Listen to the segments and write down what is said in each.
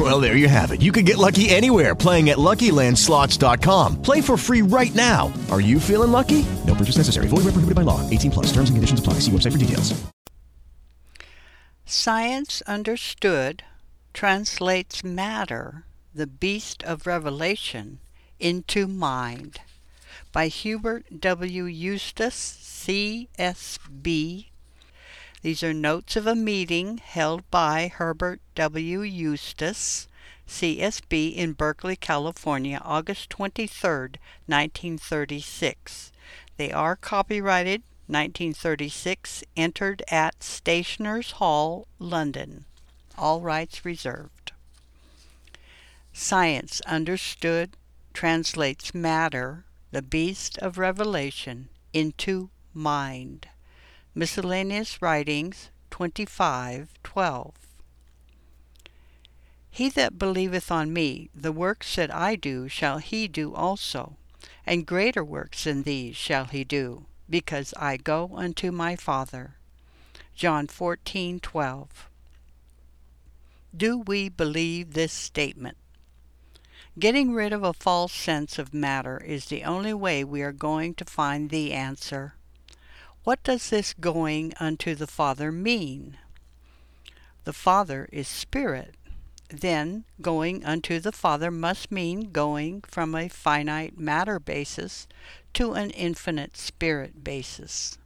Well, there you have it. You can get lucky anywhere playing at LuckyLandSlots.com. Play for free right now. Are you feeling lucky? No purchase necessary. Void where prohibited by law. 18 plus. Terms and conditions apply. See website for details. Science Understood translates matter, the beast of revelation, into mind by Herbert W. Eustace, CSB. These are notes of a meeting held by Herbert W. Eustace, CSB, in Berkeley, California, August 23, 1936. They are copyrighted 1936, entered at Stationers Hall, London. All rights reserved. Science Understood translates matter, the beast of revelation, into mind. Miscellaneous Writings 25:12. He that believeth on me, the works that I do shall he do also, and greater works than these shall he do, because I go unto my Father. John 14:12. Do we believe this statement? Getting rid of a false sense of matter is the only way we are going to find the answer. What does this going unto the Father mean? The Father is Spirit. Then, going unto the Father must mean going from a finite matter basis to an infinite spirit basis.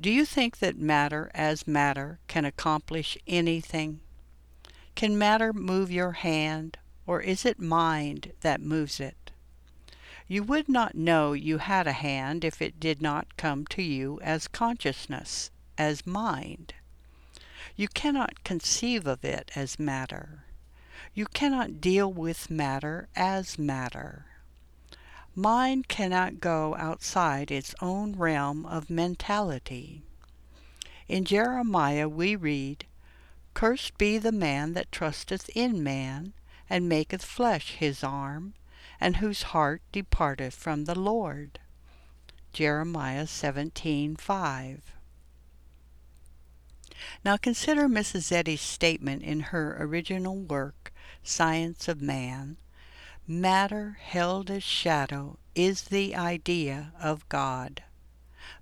Do you think that matter as matter can accomplish anything? Can matter move your hand or is it mind that moves it? You would not know you had a hand if it did not come to you as consciousness, as mind. You cannot conceive of it as matter. You cannot deal with matter as matter. Mind cannot go outside its own realm of mentality. In Jeremiah we read, Cursed be the man that trusteth in man, and maketh flesh his arm, and whose heart departeth from the Lord. Jeremiah 17:5. Now consider Mrs. Eddy's statement in her original work, Science of Man. Matter held as shadow is the idea of God,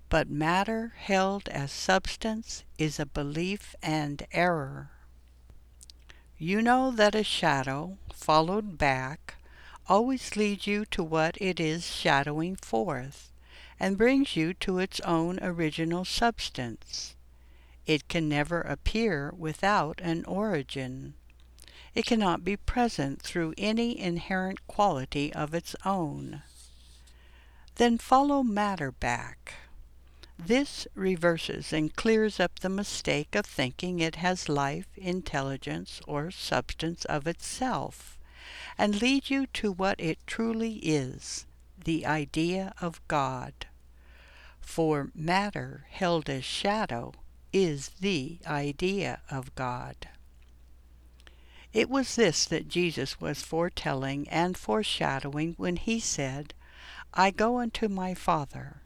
but matter held as substance is a belief and error. You know that a shadow, followed back, always leads you to what it is shadowing forth, and brings you to its own original substance. It can never appear without an origin. It cannot be present through any inherent quality of its own. Then follow matter back. This reverses and clears up the mistake of thinking it has life, intelligence, or substance of itself, and lead you to what it truly is, the idea of God. For matter held as shadow is the idea of God. It was this that Jesus was foretelling and foreshadowing when he said, I go unto my Father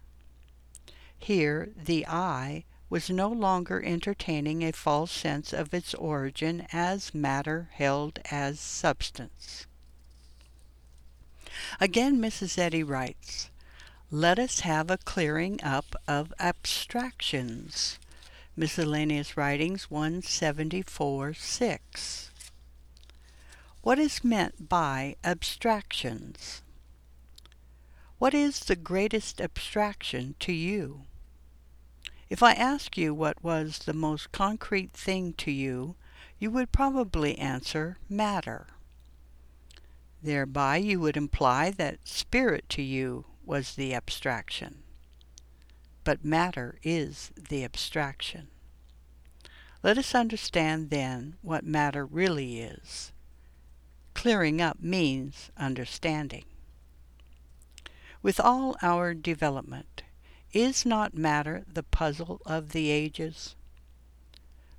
here the I was no longer entertaining a false sense of its origin as matter held as substance. Again Mrs. Eddy writes, Let us have a clearing up of abstractions. Miscellaneous Writings 174 6. What is meant by abstractions? What is the greatest abstraction to you? If I ask you what was the most concrete thing to you, you would probably answer matter. Thereby you would imply that spirit to you was the abstraction. But matter is the abstraction. Let us understand then what matter really is. Clearing up means understanding. With all our development, Is not matter the puzzle of the ages?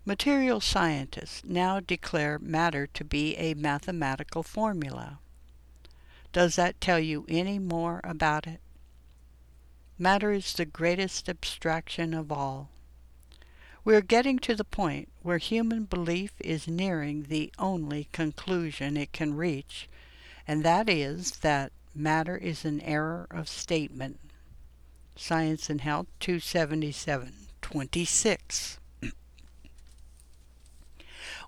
Material scientists now declare matter to be a mathematical formula. Does that tell you any more about it? Matter is the greatest abstraction of all. We are getting to the point where human belief is nearing the only conclusion it can reach, and that is that matter is an error of statement. Science and Health 277 26.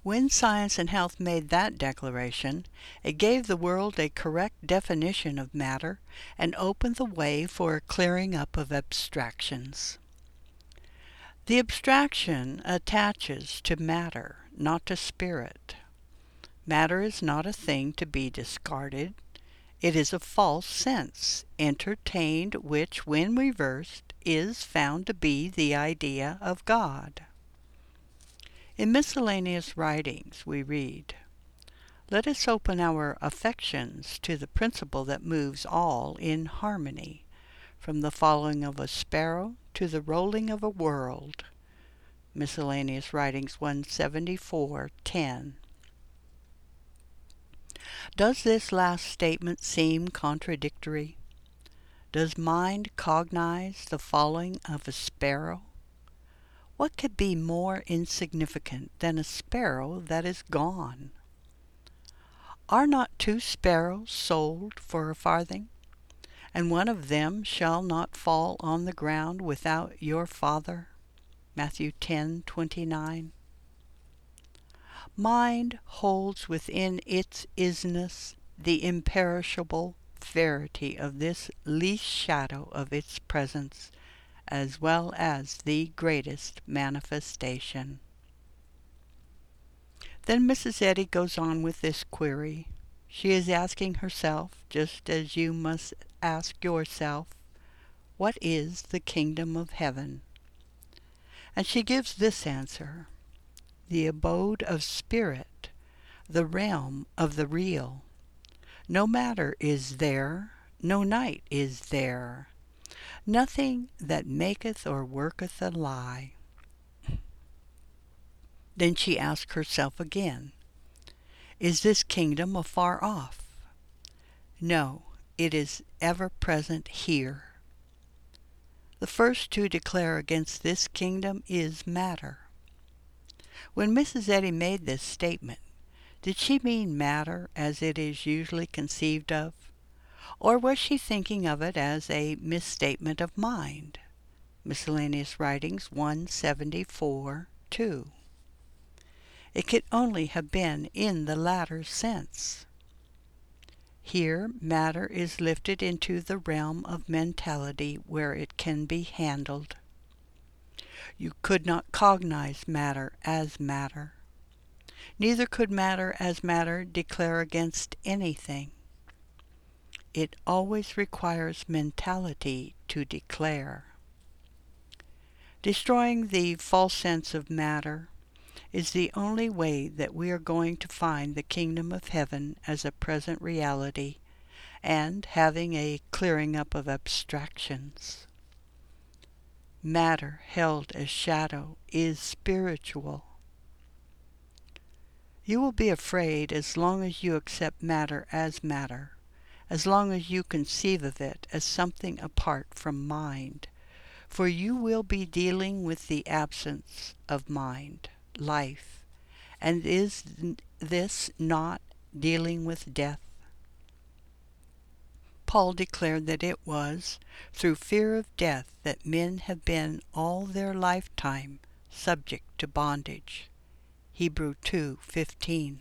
When Science and Health made that declaration, it gave the world a correct definition of matter and opened the way for a clearing up of abstractions. The abstraction attaches to matter, not to spirit. Matter is not a thing to be discarded. It is a false sense, entertained, which, when reversed, is found to be the idea of God. In miscellaneous writings we read, Let us open our affections to the principle that moves all in harmony, from the falling of a sparrow to the rolling of a world. Miscellaneous Writings 174.10 Does this last statement seem contradictory? Does mind cognize the falling of a sparrow? What could be more insignificant than a sparrow that is gone? Are not two sparrows sold for a farthing? And one of them shall not fall on the ground without your Father. Matthew 10:29. Mind holds within its isness the imperishable verity of this least shadow of its presence as well as the greatest manifestation. Then Mrs. Eddy goes on with this query. She is asking herself, just as you must ask yourself, What is the kingdom of heaven? And she gives this answer The abode of spirit, the realm of the real. No matter is there, no night is there, nothing that maketh or worketh a lie. Then she asked herself again, Is this kingdom afar off? No, it is ever present here. The first to declare against this kingdom is matter. When Mrs. Eddy made this statement, did she mean matter as it is usually conceived of? Or was she thinking of it as a misstatement of mind? Miscellaneous Writings 174 2. It could only have been in the latter sense. Here, matter is lifted into the realm of mentality where it can be handled. You could not cognize matter as matter. Neither could matter as matter declare against anything it always requires mentality to declare. Destroying the false sense of matter is the only way that we are going to find the kingdom of heaven as a present reality and having a clearing up of abstractions. Matter held as shadow is spiritual. You will be afraid as long as you accept matter as matter as long as you conceive of it as something apart from mind, for you will be dealing with the absence of mind, life, and is this not dealing with death? Paul declared that it was through fear of death that men have been all their lifetime subject to bondage. Hebrew 2:15.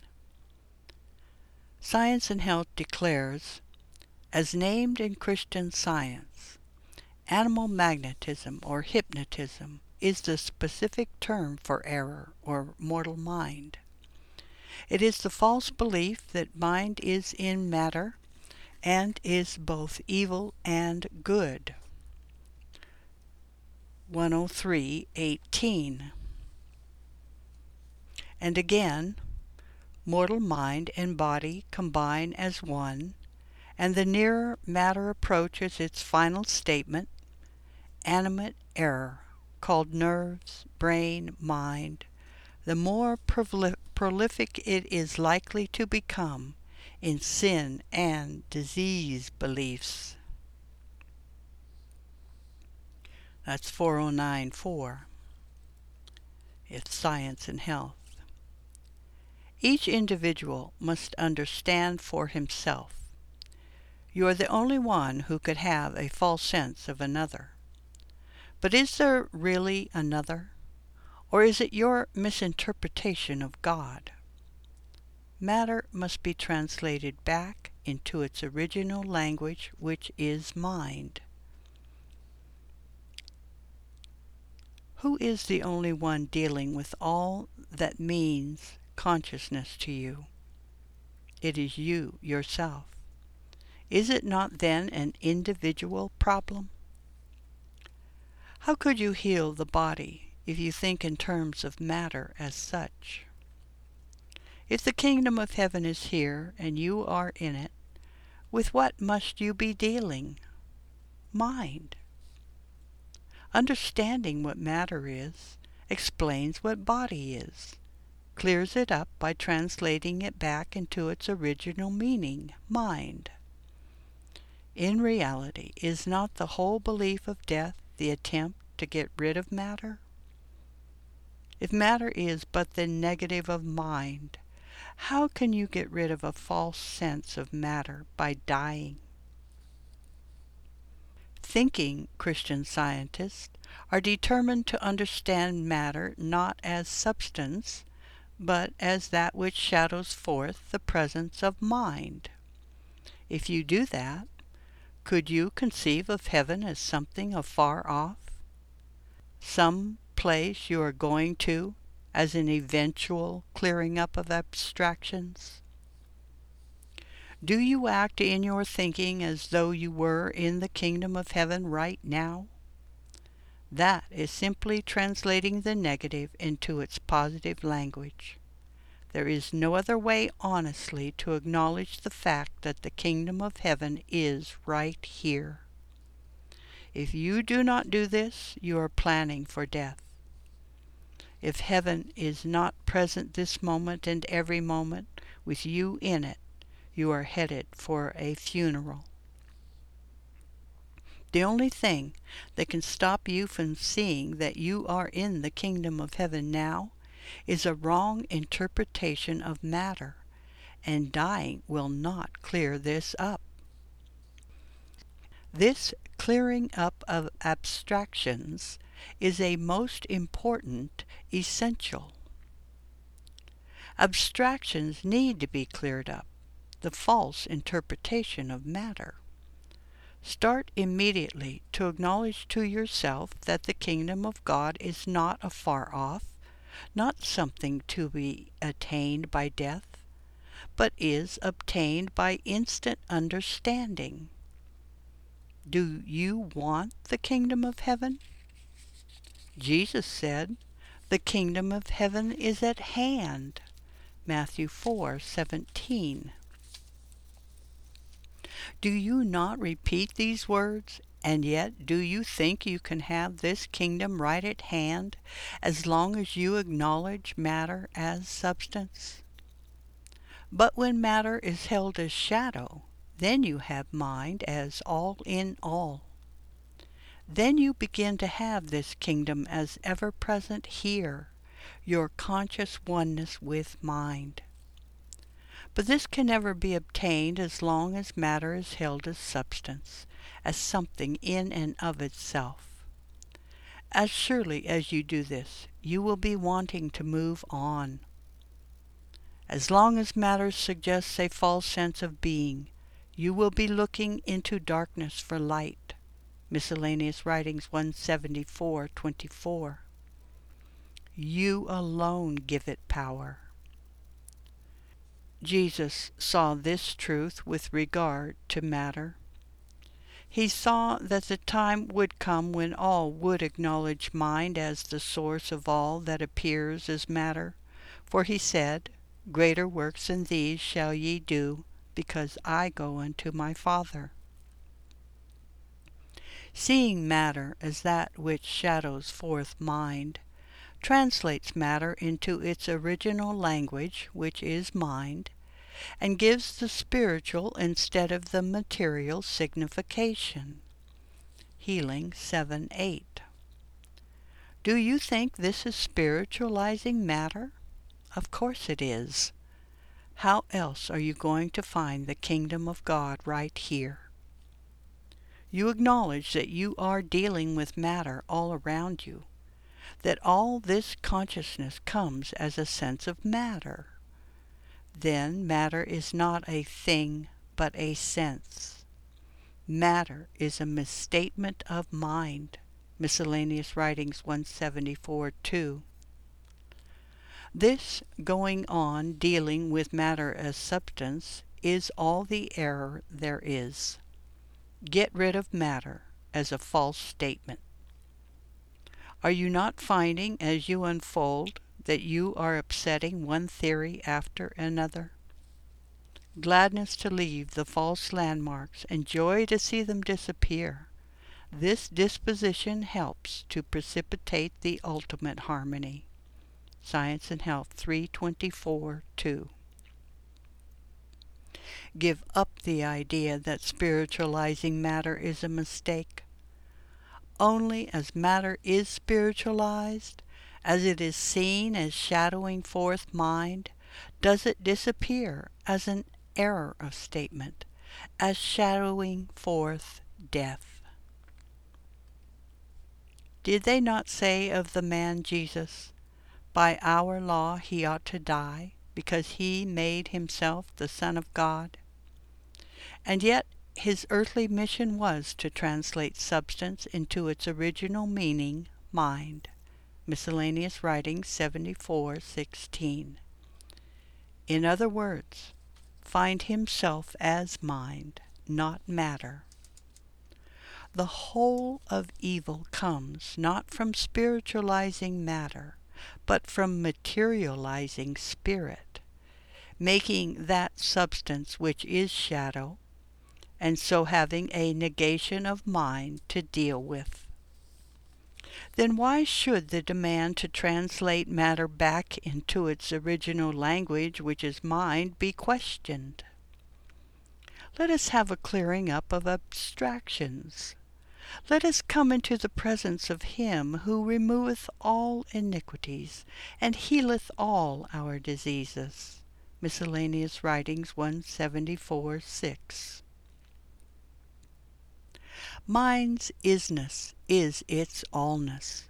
Science and Health declares as named in Christian Science. Animal magnetism or hypnotism is the specific term for error or mortal mind. It is the false belief that mind is in matter and is both evil and good. 103.18 And again, mortal mind and body combine as one and the nearer matter approaches its final statement, animate error called nerves, brain, mind, the more prolific it is likely to become in sin and disease beliefs. That's 409.4. It's science and health. Each individual must understand for himself. You are the only one who could have a false sense of another. But is there really another? Or is it your misinterpretation of God? Matter must be translated back into its original language, which is mind. Who is the only one dealing with all that means consciousness to you? It is you yourself. Is it not then an individual problem? How could you heal the body if you think in terms of matter as such? If the kingdom of heaven is here and you are in it, with what must you be dealing? Mind. Understanding what matter is explains what body is, clears it up by translating it back into its original meaning, mind. In reality, is not the whole belief of death the attempt to get rid of matter? If matter is but the negative of mind, how can you get rid of a false sense of matter by dying? Thinking Christian scientists are determined to understand matter not as substance, but as that which shadows forth the presence of mind. If you do that, could you conceive of heaven as something afar off? Some place you are going to as an eventual clearing up of abstractions? Do you act in your thinking as though you were in the kingdom of heaven right now? That is simply translating the negative into its positive language. There is no other way honestly to acknowledge the fact that the kingdom of heaven is right here. If you do not do this, you are planning for death. If heaven is not present this moment and every moment, with you in it, you are headed for a funeral. The only thing that can stop you from seeing that you are in the kingdom of heaven now is a wrong interpretation of matter, and dying will not clear this up. This clearing up of abstractions is a most important essential. Abstractions need to be cleared up, the false interpretation of matter. Start immediately to acknowledge to yourself that the kingdom of God is not afar off, not something to be attained by death, but is obtained by instant understanding. Do you want the kingdom of heaven? Jesus said, The kingdom of heaven is at hand. Matthew 4:17. Do you not repeat these words and yet, do you think you can have this kingdom right at hand as long as you acknowledge matter as substance? But when matter is held as shadow, then you have mind as all in all. Then you begin to have this kingdom as ever present here, your conscious oneness with mind. But this can never be obtained as long as matter is held as substance, as something in and of itself. As surely as you do this, you will be wanting to move on. As long as matter suggests a false sense of being, you will be looking into darkness for light. Miscellaneous Writings 174.24 You alone give it power. Jesus saw this truth with regard to matter. He saw that the time would come when all would acknowledge mind as the source of all that appears as matter, for he said, Greater works than these shall ye do, because I go unto my Father. seeing matter as that which shadows forth mind, translates matter into its original language, which is mind, and gives the spiritual instead of the material signification. Healing 7 8. Do you think this is spiritualizing matter? Of course it is. How else are you going to find the kingdom of God right here? You acknowledge that you are dealing with matter all around you, that all this consciousness comes as a sense of matter. Then matter is not a thing, but a sense. Matter is a misstatement of mind. Miscellaneous Writings 174 2. This going on dealing with matter as substance is all the error there is. Get rid of matter as a false statement. Are you not finding as you unfold that you are upsetting one theory after another? Gladness to leave the false landmarks and joy to see them disappear. This disposition helps to precipitate the ultimate harmony. Science and Health 324 2. Give up the idea that spiritualizing matter is a mistake. Only as matter is spiritualized, as it is seen as shadowing forth mind, does it disappear as an error of statement, as shadowing forth death. Did they not say of the man Jesus, By our law he ought to die, because he made himself the Son of God? And yet his earthly mission was to translate substance into its original meaning, mind. Miscellaneous Writings 74:16. In other words, find himself as mind, not matter. The whole of evil comes not from spiritualizing matter, but from materializing spirit, making that substance which is shadow, and so having a negation of mind to deal with. Then why should the demand to translate matter back into its original language, which is mind, be questioned? Let us have a clearing up of abstractions. Let us come into the presence of him who removeth all iniquities, and healeth all our diseases. Miscellaneous Writings 174 6. Mind's isness is its allness.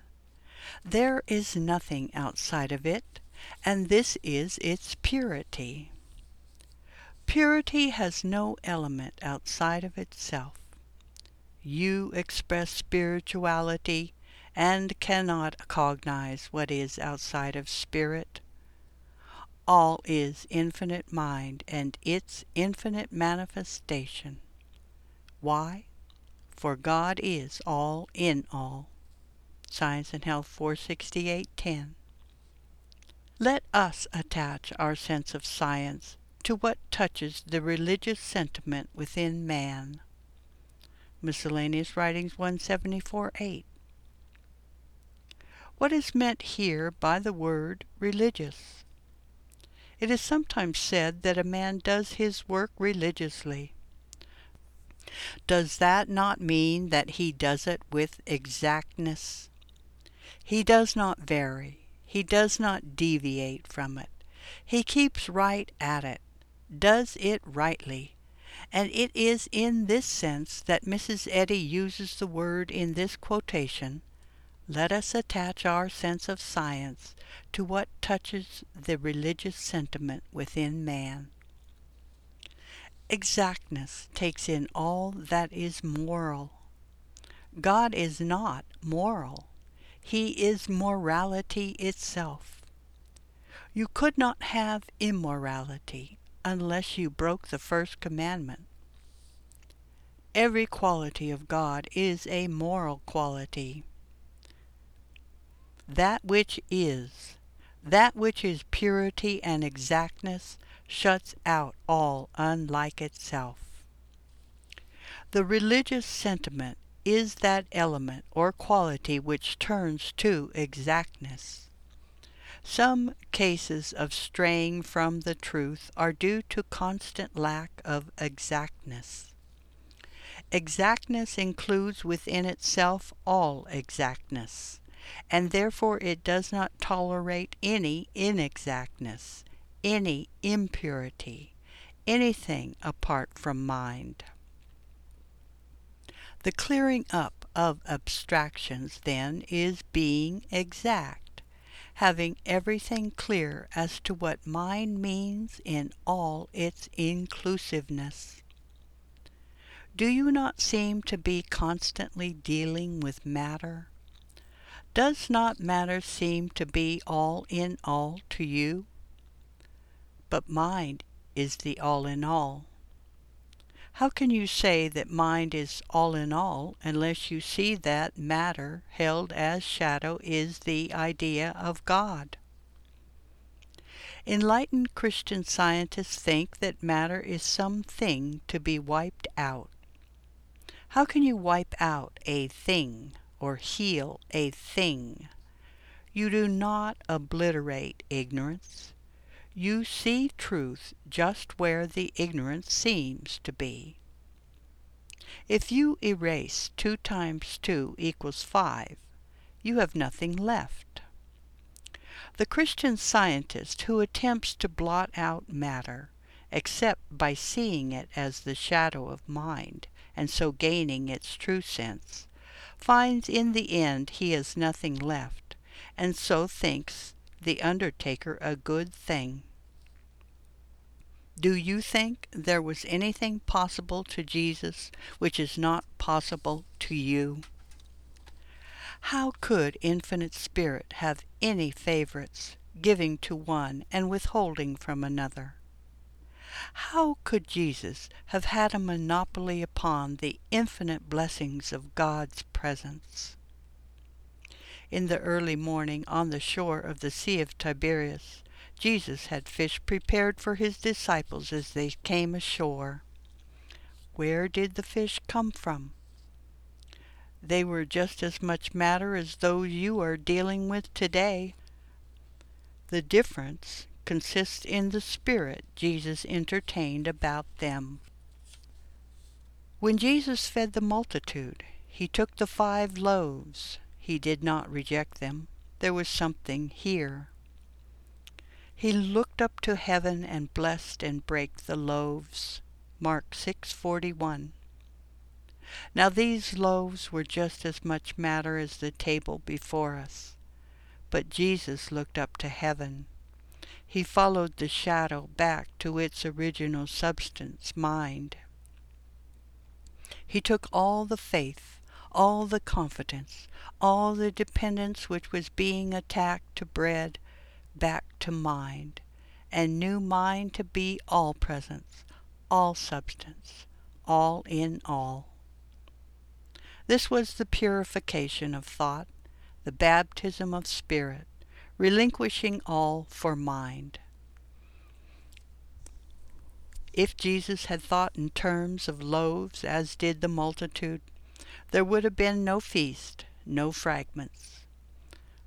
There is nothing outside of it, and this is its purity. Purity has no element outside of itself. You express spirituality and cannot cognize what is outside of spirit. All is infinite mind and its infinite manifestation. Why? For God is all in all. Science and Health 468.10 Let us attach our sense of science to what touches the religious sentiment within man. Miscellaneous Writings 174 8. What is meant here by the word religious? It is sometimes said that a man does his work religiously. Does that not mean that he does it with exactness? He does not vary. He does not deviate from it. He keeps right at it, does it rightly, and it is in this sense that Mrs. Eddy uses the word in this quotation, let us attach our sense of science to what touches the religious sentiment within man. Exactness takes in all that is moral. God is not moral. He is morality itself. You could not have immorality unless you broke the first commandment. Every quality of God is a moral quality. That which is, that which is purity and exactness, shuts out all unlike itself. The religious sentiment is that element or quality which turns to exactness. Some cases of straying from the truth are due to constant lack of exactness. Exactness includes within itself all exactness, and therefore it does not tolerate any inexactness, any impurity, anything apart from mind. The clearing up of abstractions, then, is being exact, having everything clear as to what mind means in all its inclusiveness. Do you not seem to be constantly dealing with matter? Does not matter seem to be all in all to you? But mind is the all in all. How can you say that mind is all in all unless you see that matter held as shadow is the idea of God? Enlightened Christian scientists think that matter is some thing to be wiped out. How can you wipe out a thing or heal a thing? You do not obliterate ignorance. You see truth just where the ignorance seems to be. If you erase 2 times 2 equals 5, you have nothing left. The Christian scientist who attempts to blot out matter, except by seeing it as the shadow of mind, and so gaining its true sense, finds in the end he has nothing left, and so thinks the undertaker a good thing. Do you think there was anything possible to Jesus which is not possible to you? How could Infinite Spirit have any favorites, giving to one and withholding from another? How could Jesus have had a monopoly upon the infinite blessings of God's presence? In the early morning on the shore of the Sea of Tiberias, Jesus had fish prepared for his disciples as they came ashore. Where did the fish come from? They were just as much matter as those you are dealing with today. The difference consists in the spirit Jesus entertained about them. When Jesus fed the multitude, he took the five loaves. He did not reject them. There was something here. He looked up to heaven and blessed and brake the loaves. Mark 6:41. Now these loaves were just as much matter as the table before us. But Jesus looked up to heaven. He followed the shadow back to its original substance, mind. He took all the faith, all the confidence, all the dependence which was being attacked to bread, back to mind, and knew mind to be all presence, all substance, all in all. This was the purification of thought, the baptism of spirit, relinquishing all for mind. If Jesus had thought in terms of loaves as did the multitude, there would have been no feast, no fragments.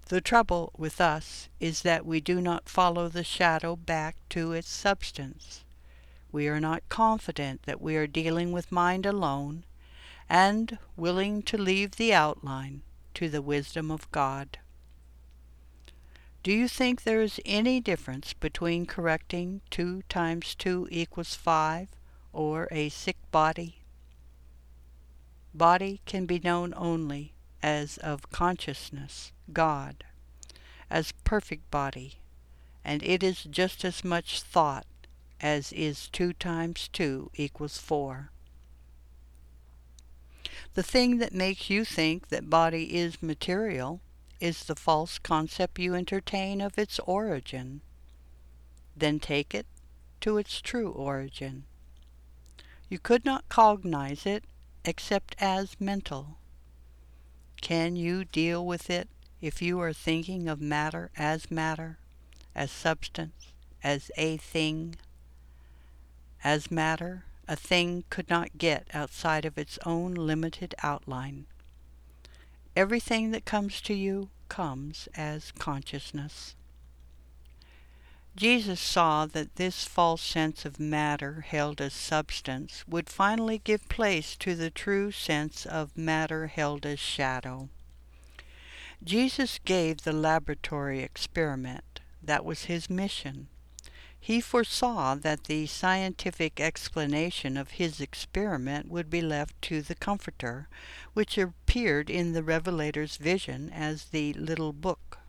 The trouble with us is that we do not follow the shadow back to its substance. We are not confident that we are dealing with mind alone, and willing to leave the outline to the wisdom of God. Do you think there is any difference between correcting 2 times 2 equals 5 or a sick body? Body can be known only as of consciousness, God, as perfect body, and it is just as much thought as is 2 times 2 equals 4. The thing that makes you think that body is material is the false concept you entertain of its origin. Then take it to its true origin. You could not cognize it except as mental. Can you deal with it if you are thinking of matter as matter, as substance, as a thing, as matter, a thing could not get outside of its own limited outline. Everything that comes to you comes as consciousness. Jesus saw that this false sense of matter held as substance would finally give place to the true sense of matter held as shadow. Jesus gave the laboratory experiment. That was his mission. He foresaw that the scientific explanation of his experiment would be left to the Comforter, which appeared in the Revelator's vision as the little book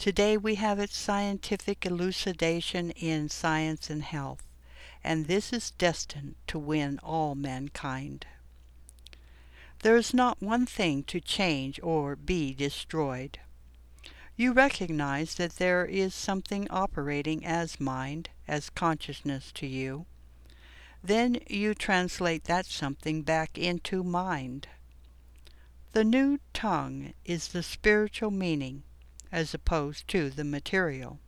Today we have its scientific elucidation in Science and Health, and this is destined to win all mankind. There is not one thing to change or be destroyed. You recognize that there is something operating as mind, as consciousness to you. Then you translate that something back into mind. The new tongue is the spiritual meaning as opposed to the material.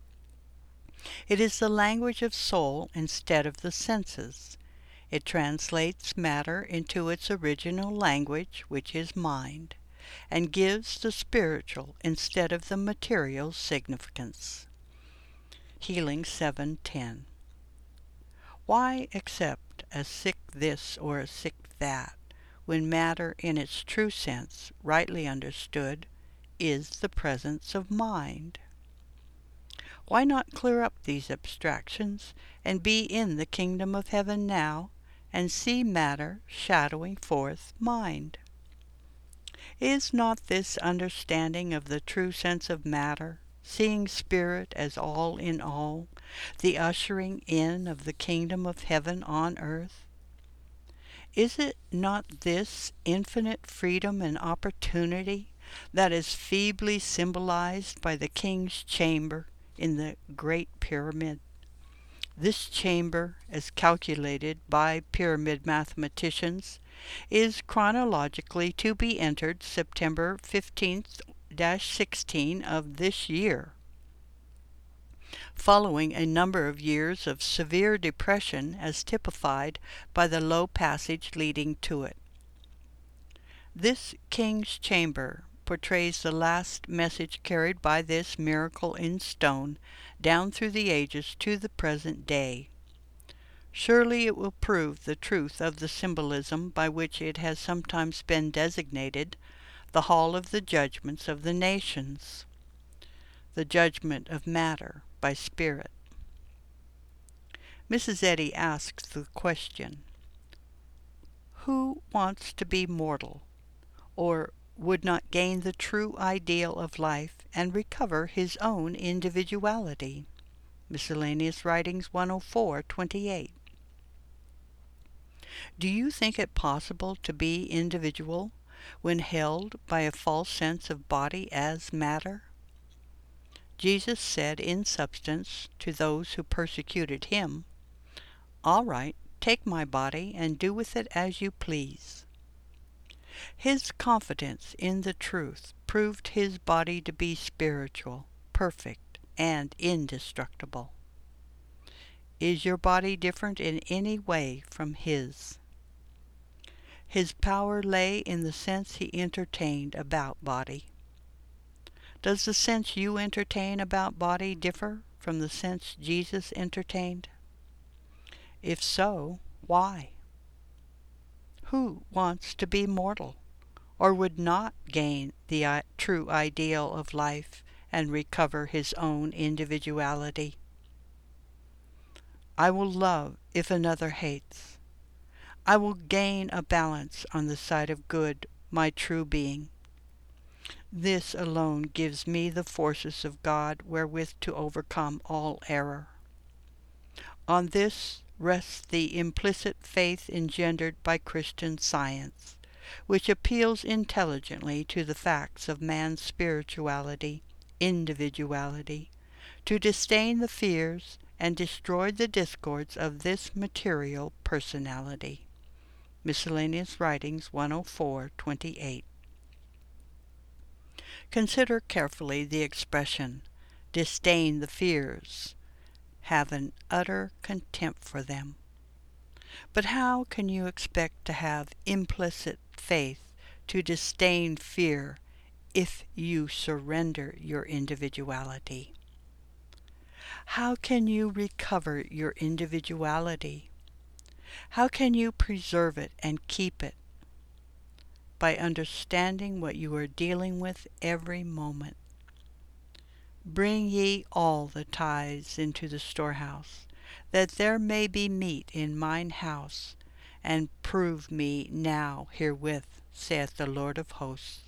It is the language of soul instead of the senses. It translates matter into its original language, which is mind, and gives the spiritual instead of the material significance. Healing 710. Why accept a sick this or a sick that, when matter in its true sense, rightly understood, is the presence of mind. Why not clear up these abstractions and be in the kingdom of heaven now and see matter shadowing forth mind? Is not this understanding of the true sense of matter, seeing spirit as all in all, the ushering in of the kingdom of heaven on earth? Is it not this infinite freedom and opportunity that is feebly symbolized by the king's chamber in the Great Pyramid. This chamber, as calculated by pyramid mathematicians, is chronologically to be entered September 15th 16 of this year. Following a number of years of severe depression as typified by the low passage leading to it. This king's chamber portrays the last message carried by this miracle in stone down through the ages to the present day. Surely it will prove the truth of the symbolism by which it has sometimes been designated the Hall of the Judgments of the Nations, the judgment of matter by spirit. Mrs. Eddy asks the question, Who wants to be mortal? Or would not gain the true ideal of life and recover his own individuality. Miscellaneous Writings 104 28. Do you think it possible to be individual when held by a false sense of body as matter? Jesus said in substance to those who persecuted him, All right, take my body and do with it as you please. His confidence in the truth proved his body to be spiritual, perfect, and indestructible. Is your body different in any way from his? His power lay in the sense he entertained about body. Does the sense you entertain about body differ from the sense Jesus entertained? If so, why? Who wants to be mortal, or would not gain the uh, true ideal of life and recover his own individuality? I will love if another hates. I will gain a balance on the side of good, my true being. This alone gives me the forces of God wherewith to overcome all error. On this rests the implicit faith engendered by Christian science, which appeals intelligently to the facts of man's spirituality, individuality, to disdain the fears and destroy the discords of this material personality. Miscellaneous Writings 104:28. Consider carefully the expression, disdain the fears, have an utter contempt for them. But how can you expect to have implicit faith to disdain fear if you surrender your individuality? How can you recover your individuality? How can you preserve it and keep it? By understanding what you are dealing with every moment. Bring ye all the tithes into the storehouse, that there may be meat in mine house, and prove me now herewith, saith the Lord of hosts,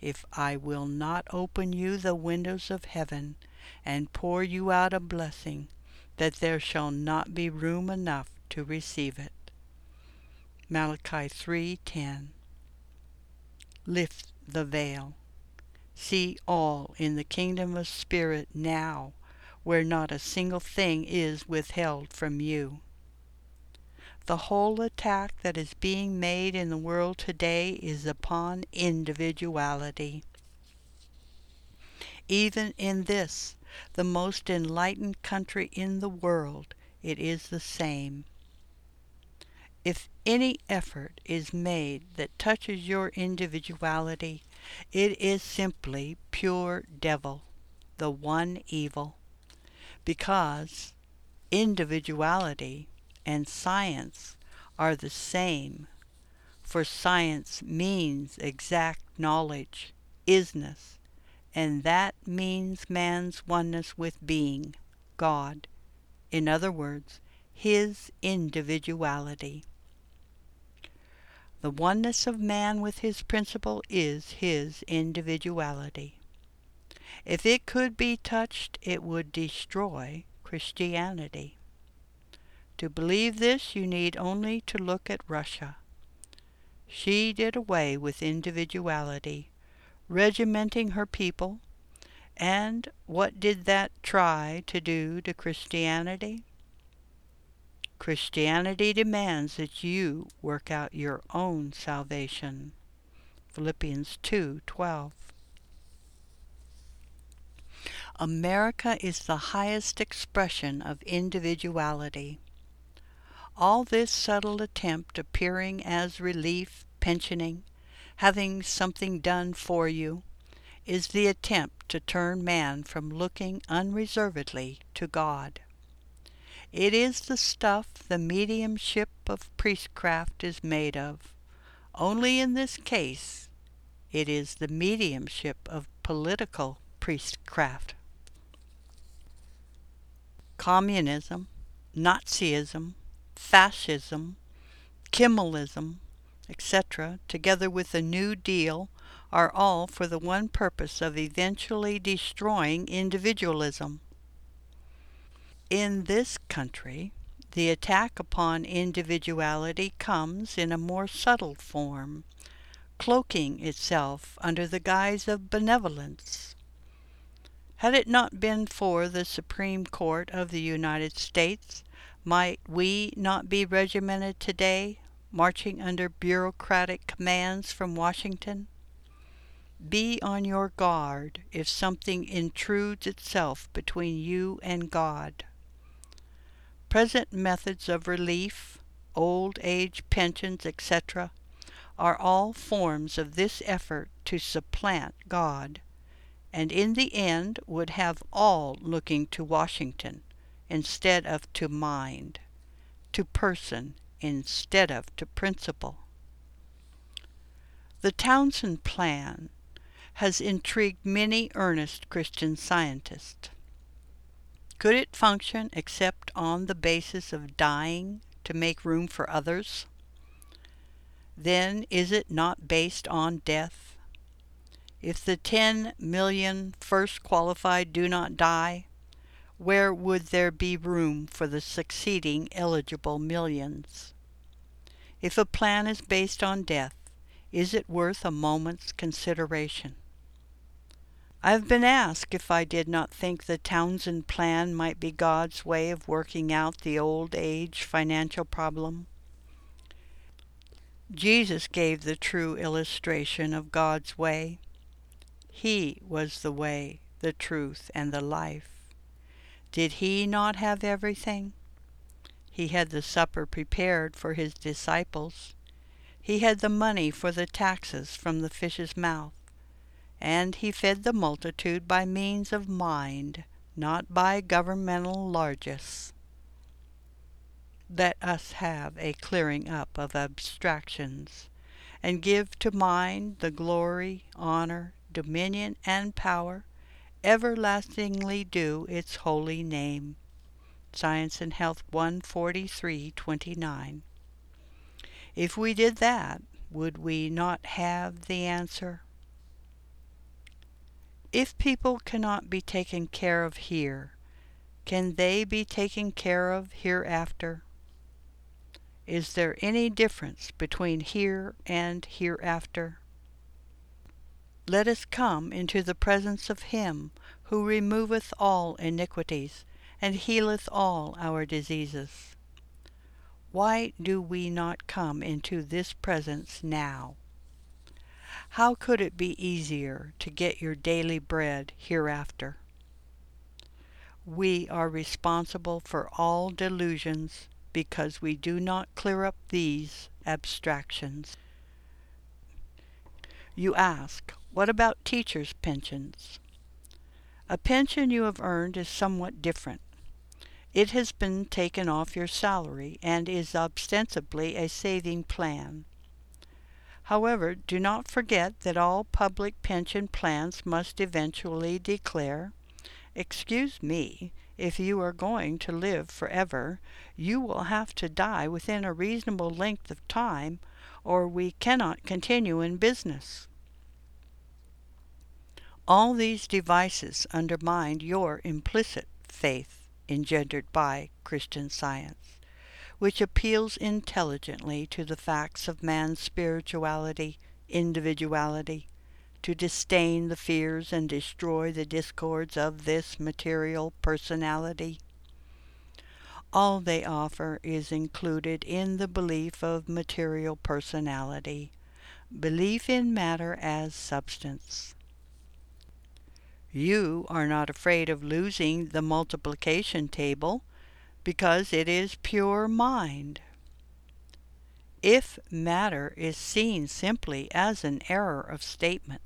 if I will not open you the windows of heaven, and pour you out a blessing, that there shall not be room enough to receive it. Malachi 3:10 Lift the veil. See all in the kingdom of spirit now, where not a single thing is withheld from you. The whole attack that is being made in the world today is upon individuality. Even in this, the most enlightened country in the world, it is the same. If any effort is made that touches your individuality, it is simply pure devil, the one evil, because individuality and science are the same, for science means exact knowledge, isness, and that means man's oneness with being, God, in other words, his individuality. The oneness of man with his principle is his individuality. If it could be touched, it would destroy Christianity. To believe this, you need only to look at Russia. She did away with individuality, regimenting her people, and what did that try to do to Christianity? Christianity demands that you work out your own salvation. Philippians 2:12 America is the highest expression of individuality all this subtle attempt appearing as relief, pensioning, having something done for you, is the attempt to turn man from looking unreservedly to God. It is the stuff the mediumship of priestcraft is made of. Only in this case it is the mediumship of political priestcraft. Communism, Nazism, fascism, Kemalism, etc., together with the New Deal, are all for the one purpose of eventually destroying individualism. In this country, the attack upon individuality comes in a more subtle form, cloaking itself under the guise of benevolence. Had it not been for the Supreme Court of the United States, might we not be regimented today, marching under bureaucratic commands from Washington? Be on your guard if something intrudes itself between you and God. Present methods of relief, old age pensions, etc., are all forms of this effort to supplant God, and in the end would have all looking to Washington instead of to mind, to person instead of to principle. The Townsend Plan has intrigued many earnest Christian scientists. Could it function except on the basis of dying to make room for others? Then is it not based on death? If the ten million first qualified do not die, where would there be room for the succeeding eligible millions? If a plan is based on death, is it worth a moment's consideration? I have been asked if I did not think the Townsend Plan might be God's way of working out the old age financial problem. Jesus gave the true illustration of God's way. He was the way, the truth, and the life. Did he not have everything? He had the supper prepared for his disciples. He had the money for the taxes from the fish's mouth. And he fed the multitude by means of mind, not by governmental largesse. Let us have a clearing up of abstractions, and give to mind the glory, honor, dominion, and power everlastingly due its holy name. Science and Health 143.29. If we did that, would we not have the answer? If people cannot be taken care of here, can they be taken care of hereafter? Is there any difference between here and hereafter? Let us come into the presence of Him who removeth all iniquities, and healeth all our diseases. Why do we not come into this presence now? How could it be easier to get your daily bread hereafter? We are responsible for all delusions because we do not clear up these abstractions. You ask, what about teachers' pensions? A pension you have earned is somewhat different. It has been taken off your salary and is ostensibly a saving plan. However, do not forget that all public pension plans must eventually declare, Excuse me, if you are going to live forever, you will have to die within a reasonable length of time, or we cannot continue in business. All these devices undermine your implicit faith engendered by Christian Science, which appeals intelligently to the facts of man's spirituality, individuality, to disdain the fears and destroy the discords of this material personality. All they offer is included in the belief of material personality, belief in matter as substance. You are not afraid of losing the multiplication table because it is pure mind. If matter is seen simply as an error of statement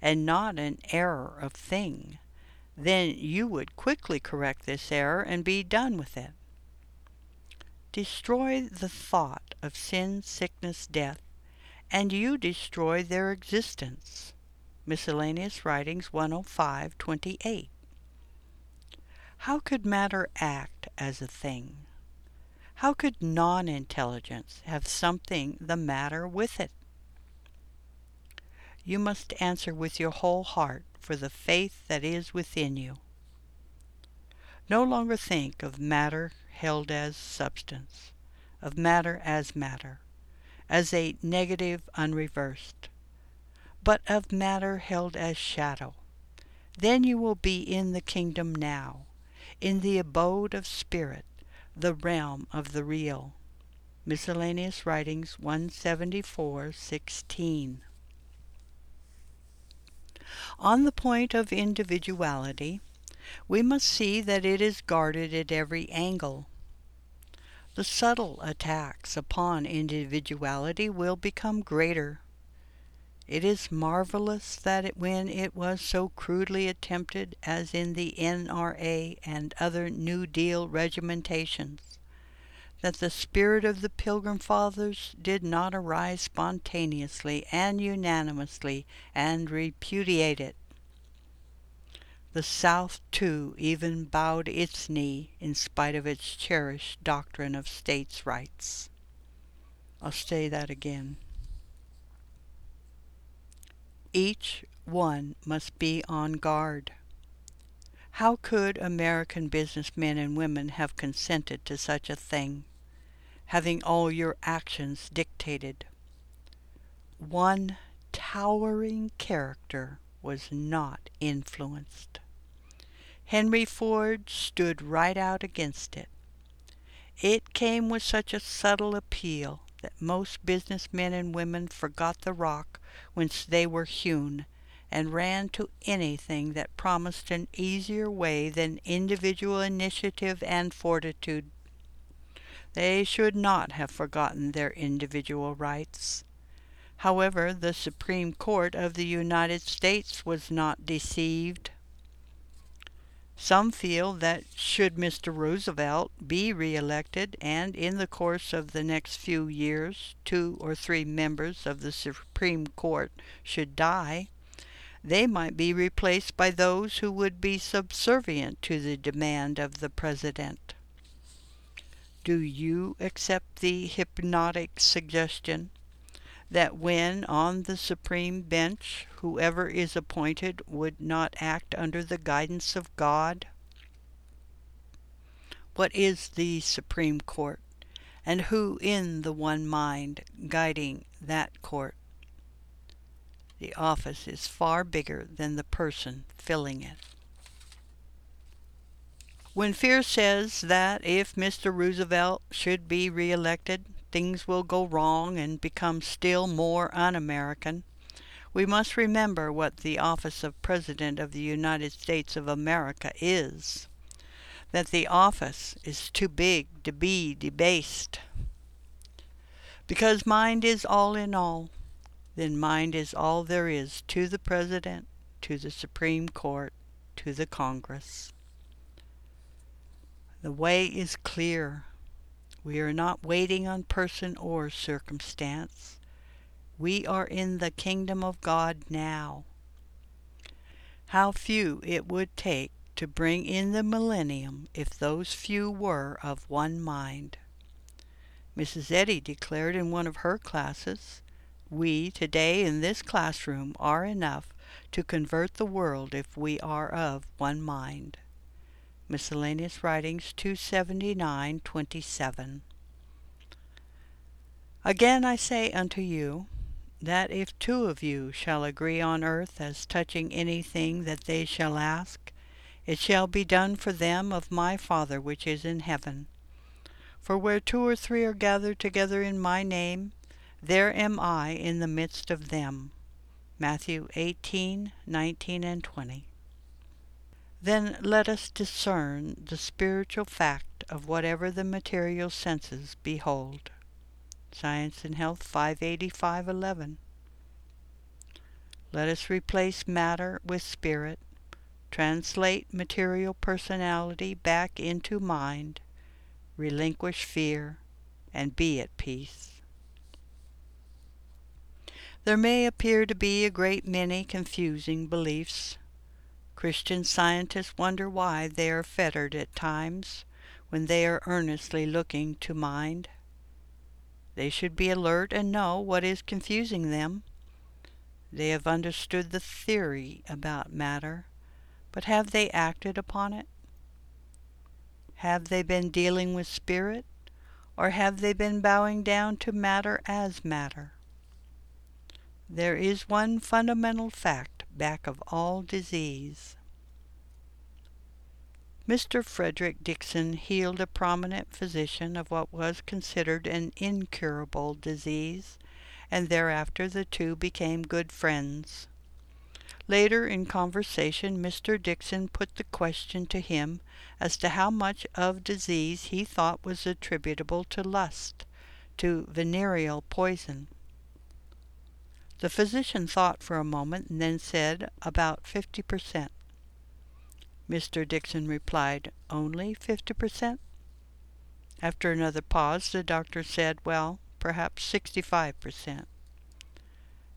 and not an error of thing, then you would quickly correct this error and be done with it. Destroy the thought of sin, sickness, death, and you destroy their existence. Miscellaneous Writings 105.28. How could matter act as a thing? How could non-intelligence have something the matter with it? You must answer with your whole heart for the faith that is within you. No longer think of matter held as substance, of matter as matter, as a negative unreversed but of matter held as shadow. Then you will be in the kingdom now, in the abode of spirit, the realm of the real. Miscellaneous Writings 174.16 On the point of individuality, we must see that it is guarded at every angle. The subtle attacks upon individuality will become greater it is marvelous that it, when it was so crudely attempted as in the NRA and other New Deal regimentations, that the spirit of the Pilgrim Fathers did not arise spontaneously and unanimously and repudiate it. The South, too, even bowed its knee in spite of its cherished doctrine of states' rights. I'll say that again. Each one must be on guard. How could American businessmen and women have consented to such a thing, having all your actions dictated? One towering character was not influenced. Henry Ford stood right out against it. It came with such a subtle appeal that most business men and women forgot the rock whence they were hewn, and ran to anything that promised an easier way than individual initiative and fortitude. They should not have forgotten their individual rights. However, the Supreme Court of the United States was not deceived. Some feel that should Mr. Roosevelt be reelected and in the course of the next few years two or three members of the Supreme Court should die, they might be replaced by those who would be subservient to the demand of the President. Do you accept the hypnotic suggestion that when on the Supreme Bench, whoever is appointed would not act under the guidance of God? What is the Supreme Court, and who in the one mind guiding that court? The office is far bigger than the person filling it. When Fear says that if Mr. Roosevelt should be reelected, things will go wrong and become still more un American, we must remember what the office of President of the United States of America is. That the office is too big to be debased. Because mind is all in all, then mind is all there is to the President, to the Supreme Court, to the Congress. The way is clear. We are not waiting on person or circumstance. We are in the kingdom of God now. How few it would take to bring in the millennium if those few were of one mind. Mrs. Eddy declared in one of her classes, We today in this classroom are enough to convert the world if we are of one mind. Miscellaneous Writings 279.27. Again I say unto you, that if two of you shall agree on earth as touching anything that they shall ask, it shall be done for them of my Father which is in heaven. For where two or three are gathered together in my name, there am I in the midst of them. Matthew eighteen, nineteen, and 20. Then let us discern the spiritual fact of whatever the material senses behold. Science and Health 585.11. Let us replace matter with spirit, translate material personality back into mind, relinquish fear, and be at peace. There may appear to be a great many confusing beliefs Christian scientists wonder why they are fettered at times when they are earnestly looking to mind. They should be alert and know what is confusing them. They have understood the theory about matter, but have they acted upon it? Have they been dealing with spirit, or have they been bowing down to matter as matter? There is one fundamental fact back of all disease. Mr. Frederick Dixon healed a prominent physician of what was considered an incurable disease, and thereafter the two became good friends. Later in conversation, Mr. Dixon put the question to him as to how much of disease he thought was attributable to lust, to venereal poison. The physician thought for a moment and then said about fifty per cent. Mr. Dixon replied, Only fifty per cent? After another pause, the doctor said, Well, perhaps sixty-five per cent.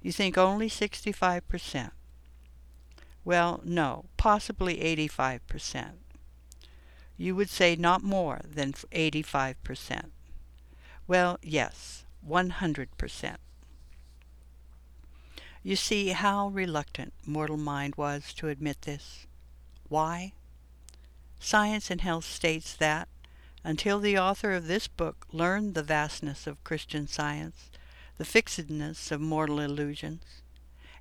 You think only sixty-five per cent? Well, no, possibly eighty-five per cent. You would say not more than eighty-five per cent. Well, yes, one hundred per cent. You see how reluctant mortal mind was to admit this. Why? Science and Health states that, until the author of this book learned the vastness of Christian science, the fixedness of mortal illusions,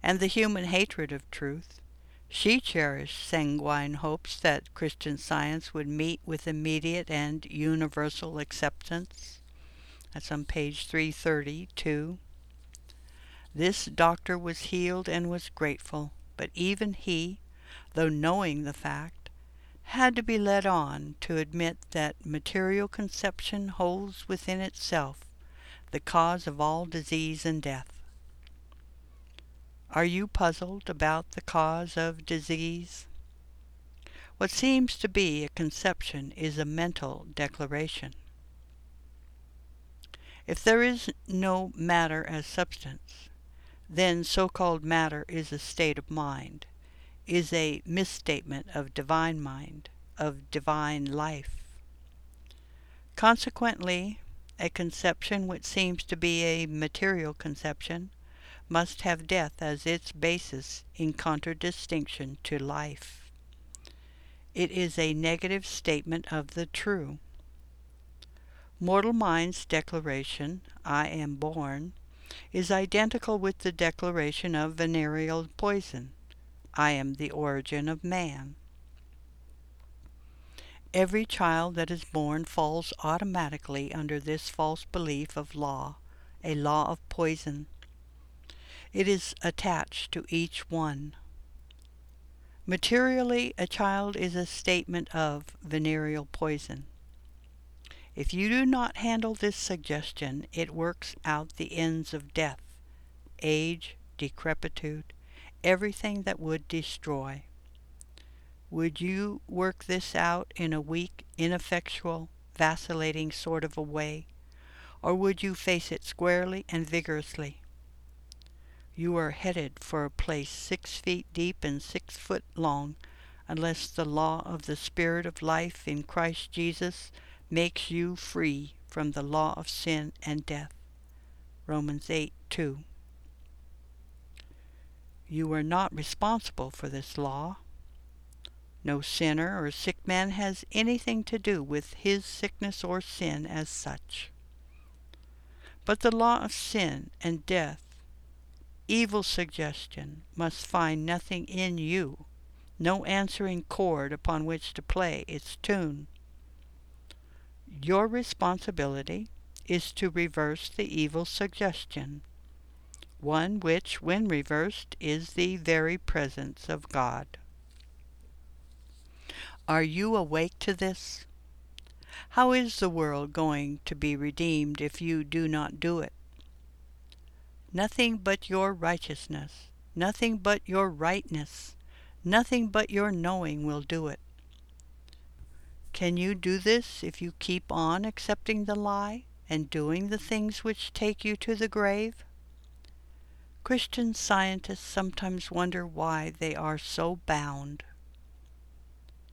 and the human hatred of truth, she cherished sanguine hopes that Christian science would meet with immediate and universal acceptance. That's on page 332. This doctor was healed and was grateful, but even he, though knowing the fact, had to be led on to admit that material conception holds within itself the cause of all disease and death. Are you puzzled about the cause of disease? What seems to be a conception is a mental declaration. If there is no matter as substance, then so-called matter is a state of mind, is a misstatement of divine mind, of divine life. Consequently, a conception which seems to be a material conception must have death as its basis in contradistinction to life. It is a negative statement of the true. Mortal mind's declaration, I am born, is identical with the declaration of venereal poison, I am the origin of man. Every child that is born falls automatically under this false belief of law, a law of poison. It is attached to each one. Materially, a child is a statement of venereal poison. If you do not handle this suggestion, it works out the ends of death, age, decrepitude, everything that would destroy. Would you work this out in a weak, ineffectual, vacillating sort of a way, or would you face it squarely and vigorously? You are headed for a place six feet deep and six foot long, unless the law of the Spirit of life in Christ Jesus makes you free from the law of sin and death. Romans 8 2. You are not responsible for this law. No sinner or sick man has anything to do with his sickness or sin as such. But the law of sin and death, evil suggestion, must find nothing in you, no answering chord upon which to play its tune. Your responsibility is to reverse the evil suggestion, one which, when reversed, is the very presence of God. Are you awake to this? How is the world going to be redeemed if you do not do it? Nothing but your righteousness, nothing but your rightness, nothing but your knowing will do it. Can you do this if you keep on accepting the lie and doing the things which take you to the grave? Christian scientists sometimes wonder why they are so bound.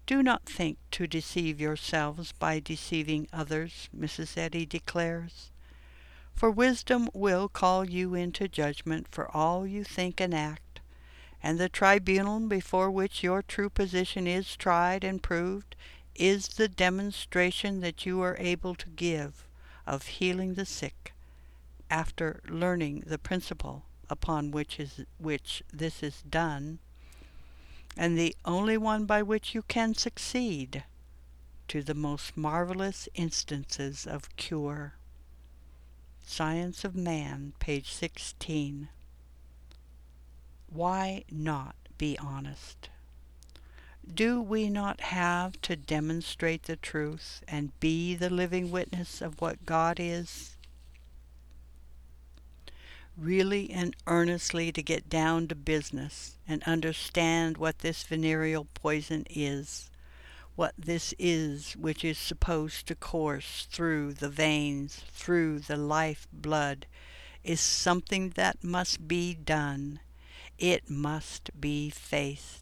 Do not think to deceive yourselves by deceiving others, Mrs. Eddy declares. For wisdom will call you into judgment for all you think and act, and the tribunal before which your true position is tried and proved is the demonstration that you are able to give of healing the sick after learning the principle upon which is which this is done and the only one by which you can succeed to the most marvelous instances of cure. Science of Man, page 16. Why not be honest? Do we not have to demonstrate the truth and be the living witness of what God is? Really and earnestly to get down to business and understand what this venereal poison is, what this is which is supposed to course through the veins, through the life blood, is something that must be done. It must be faced.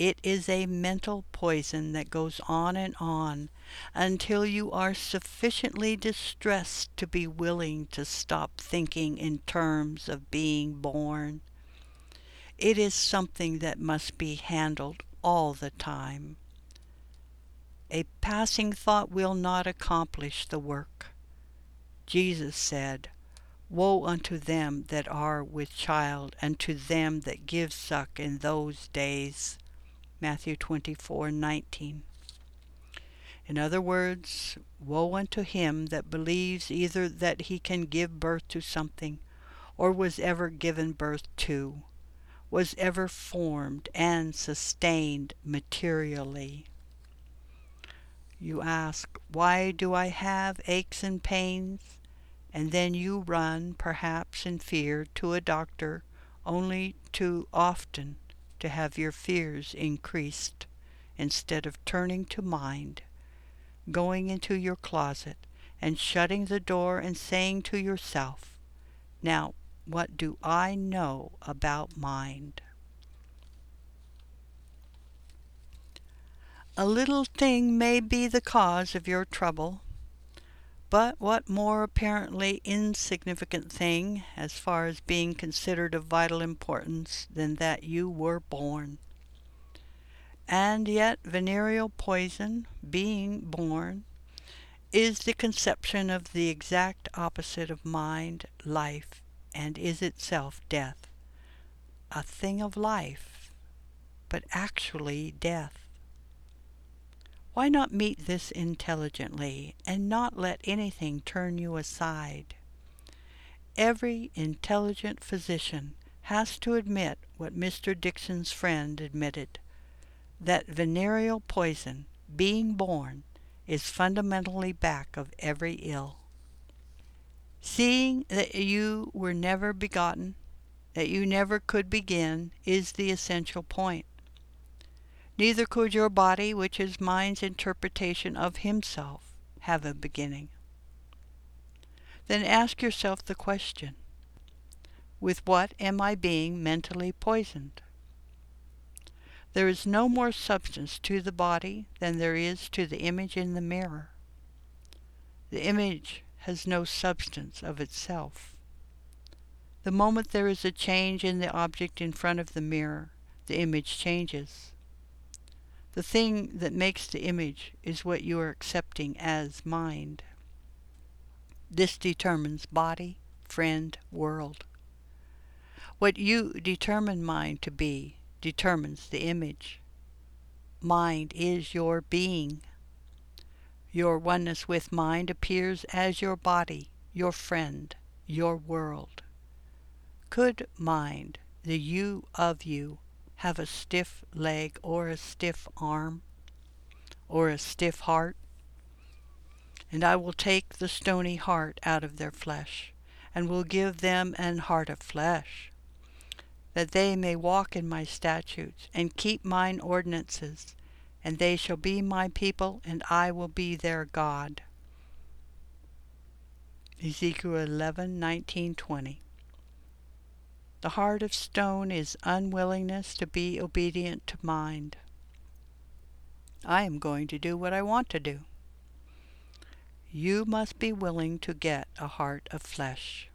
It is a mental poison that goes on and on until you are sufficiently distressed to be willing to stop thinking in terms of being born. It is something that must be handled all the time. A passing thought will not accomplish the work. Jesus said, Woe unto them that are with child, and to them that give suck in those days. Matthew 24:19. In other words, woe unto him that believes either that he can give birth to something, or was ever given birth to, was ever formed and sustained materially. You ask, Why do I have aches and pains? And then you run, perhaps in fear, to a doctor, only too often to have your fears increased, instead of turning to mind, going into your closet, and shutting the door and saying to yourself, Now, what do I know about mind? A little thing may be the cause of your trouble, but what more apparently insignificant thing, as far as being considered of vital importance, than that you were born? And yet venereal poison, being born, is the conception of the exact opposite of mind, life, and is itself death. A thing of life, but actually death. Why not meet this intelligently and not let anything turn you aside? Every intelligent physician has to admit what Mr. Dixon's friend admitted, that venereal poison, being born, is fundamentally back of every ill. Seeing that you were never begotten, that you never could begin, is the essential point. Neither could your body, which is mind's interpretation of himself, have a beginning. Then ask yourself the question, with what am I being mentally poisoned? There is no more substance to the body than there is to the image in the mirror. The image has no substance of itself. The moment there is a change in the object in front of the mirror, the image changes. The thing that makes the image is what you are accepting as mind. This determines body, friend, world. What you determine mind to be determines the image. Mind is your being. Your oneness with mind appears as your body, your friend, your world. Could mind, the you of you, have a stiff leg or a stiff arm or a stiff heart. And I will take the stony heart out of their flesh, and will give them an heart of flesh, that they may walk in my statutes, and keep mine ordinances, and they shall be my people, and I will be their God. Ezekiel 11, 19, 20. The heart of stone is unwillingness to be obedient to mind. I am going to do what I want to do. You must be willing to get a heart of flesh.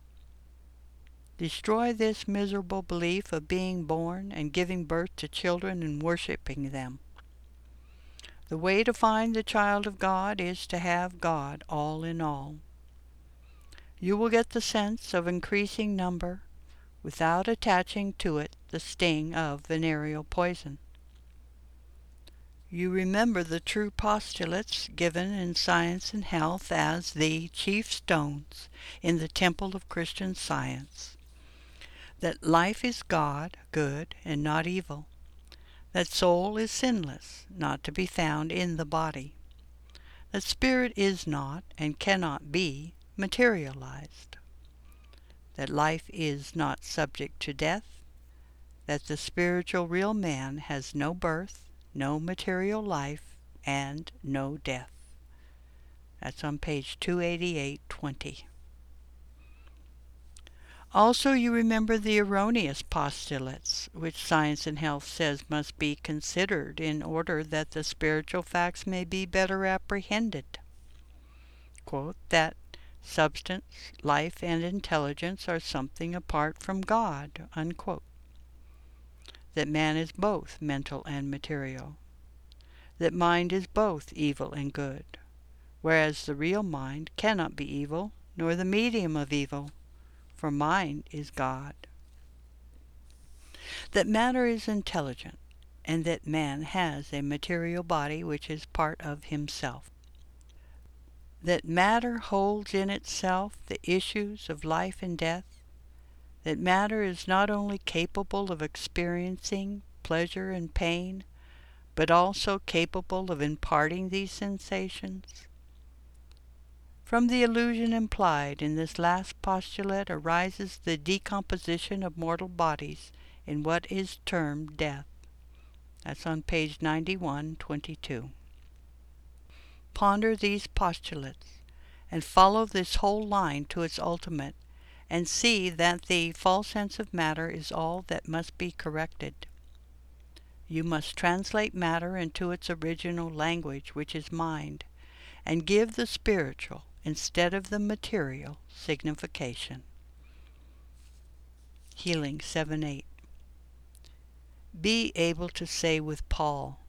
Destroy this miserable belief of being born and giving birth to children and worshiping them. The way to find the child of God is to have God all in all. You will get the sense of increasing number without attaching to it the sting of venereal poison. You remember the true postulates given in Science and Health as the chief stones in the temple of Christian science. That life is God, good, and not evil. That soul is sinless, not to be found in the body. That spirit is not, and cannot be, materialized that life is not subject to death, that the spiritual real man has no birth, no material life, and no death. That's on page 28820. Also, you remember the erroneous postulates, which Science and Health says must be considered in order that the spiritual facts may be better apprehended. Quote, that substance, life, and intelligence are something apart from God, unquote. That man is both mental and material. That mind is both evil and good, whereas the real mind cannot be evil, nor the medium of evil, for mind is God. That matter is intelligent, and that man has a material body which is part of himself that matter holds in itself the issues of life and death, that matter is not only capable of experiencing pleasure and pain, but also capable of imparting these sensations? From the illusion implied in this last postulate arises the decomposition of mortal bodies in what is termed death. That's on page 9122. Ponder these postulates and follow this whole line to its ultimate and see that the false sense of matter is all that must be corrected. You must translate matter into its original language, which is mind, and give the spiritual, instead of the material, signification. Healing 7 8. Be able to say with Paul,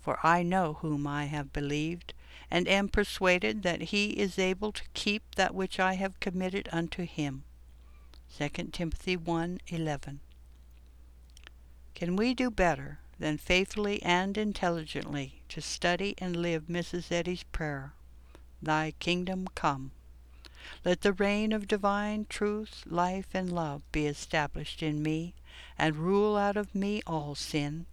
For I know whom I have believed, and am persuaded that he is able to keep that which I have committed unto him. 2 Timothy 1:11. Can we do better than faithfully and intelligently to study and live Mrs. Eddy's prayer, Thy kingdom come? Let the reign of divine truth, life, and love be established in me, and rule out of me all sin,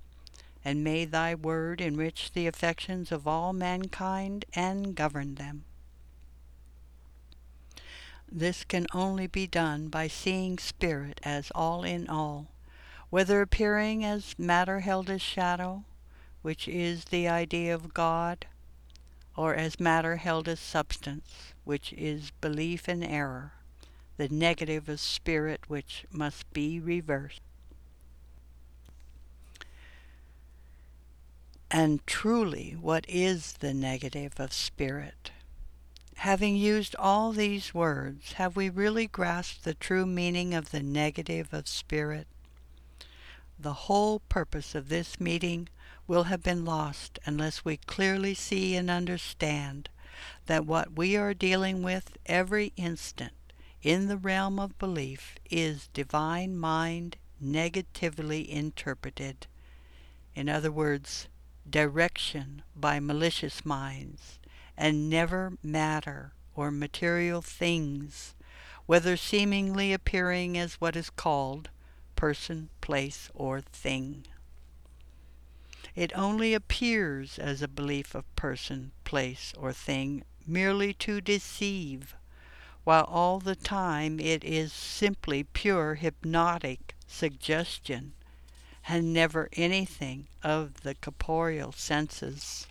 and may thy word enrich the affections of all mankind and govern them. This can only be done by seeing spirit as all in all, whether appearing as matter held as shadow, which is the idea of God, or as matter held as substance, which is belief in error, the negative of spirit which must be reversed. And truly, what is the negative of spirit? Having used all these words, have we really grasped the true meaning of the negative of spirit? The whole purpose of this meeting will have been lost unless we clearly see and understand that what we are dealing with every instant in the realm of belief is divine mind negatively interpreted. In other words, direction by malicious minds, and never matter or material things, whether seemingly appearing as what is called person, place, or thing. It only appears as a belief of person, place, or thing merely to deceive, while all the time it is simply pure hypnotic suggestion and never anything of the corporeal senses.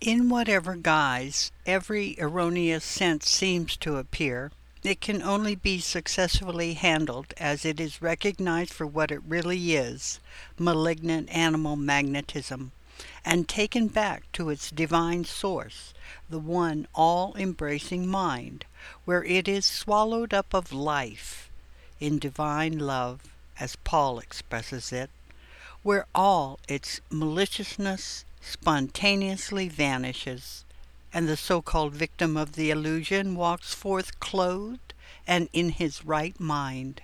In whatever guise every erroneous sense seems to appear, it can only be successfully handled as it is recognized for what it really is malignant animal magnetism and taken back to its divine source, the one all embracing mind, where it is swallowed up of life in divine love as Paul expresses it, where all its maliciousness spontaneously vanishes, and the so-called victim of the illusion walks forth clothed and in his right mind.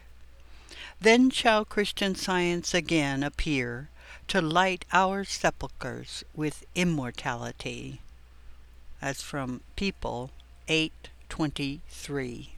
Then shall Christian Science again appear to light our sepulchres with immortality. As from People 823.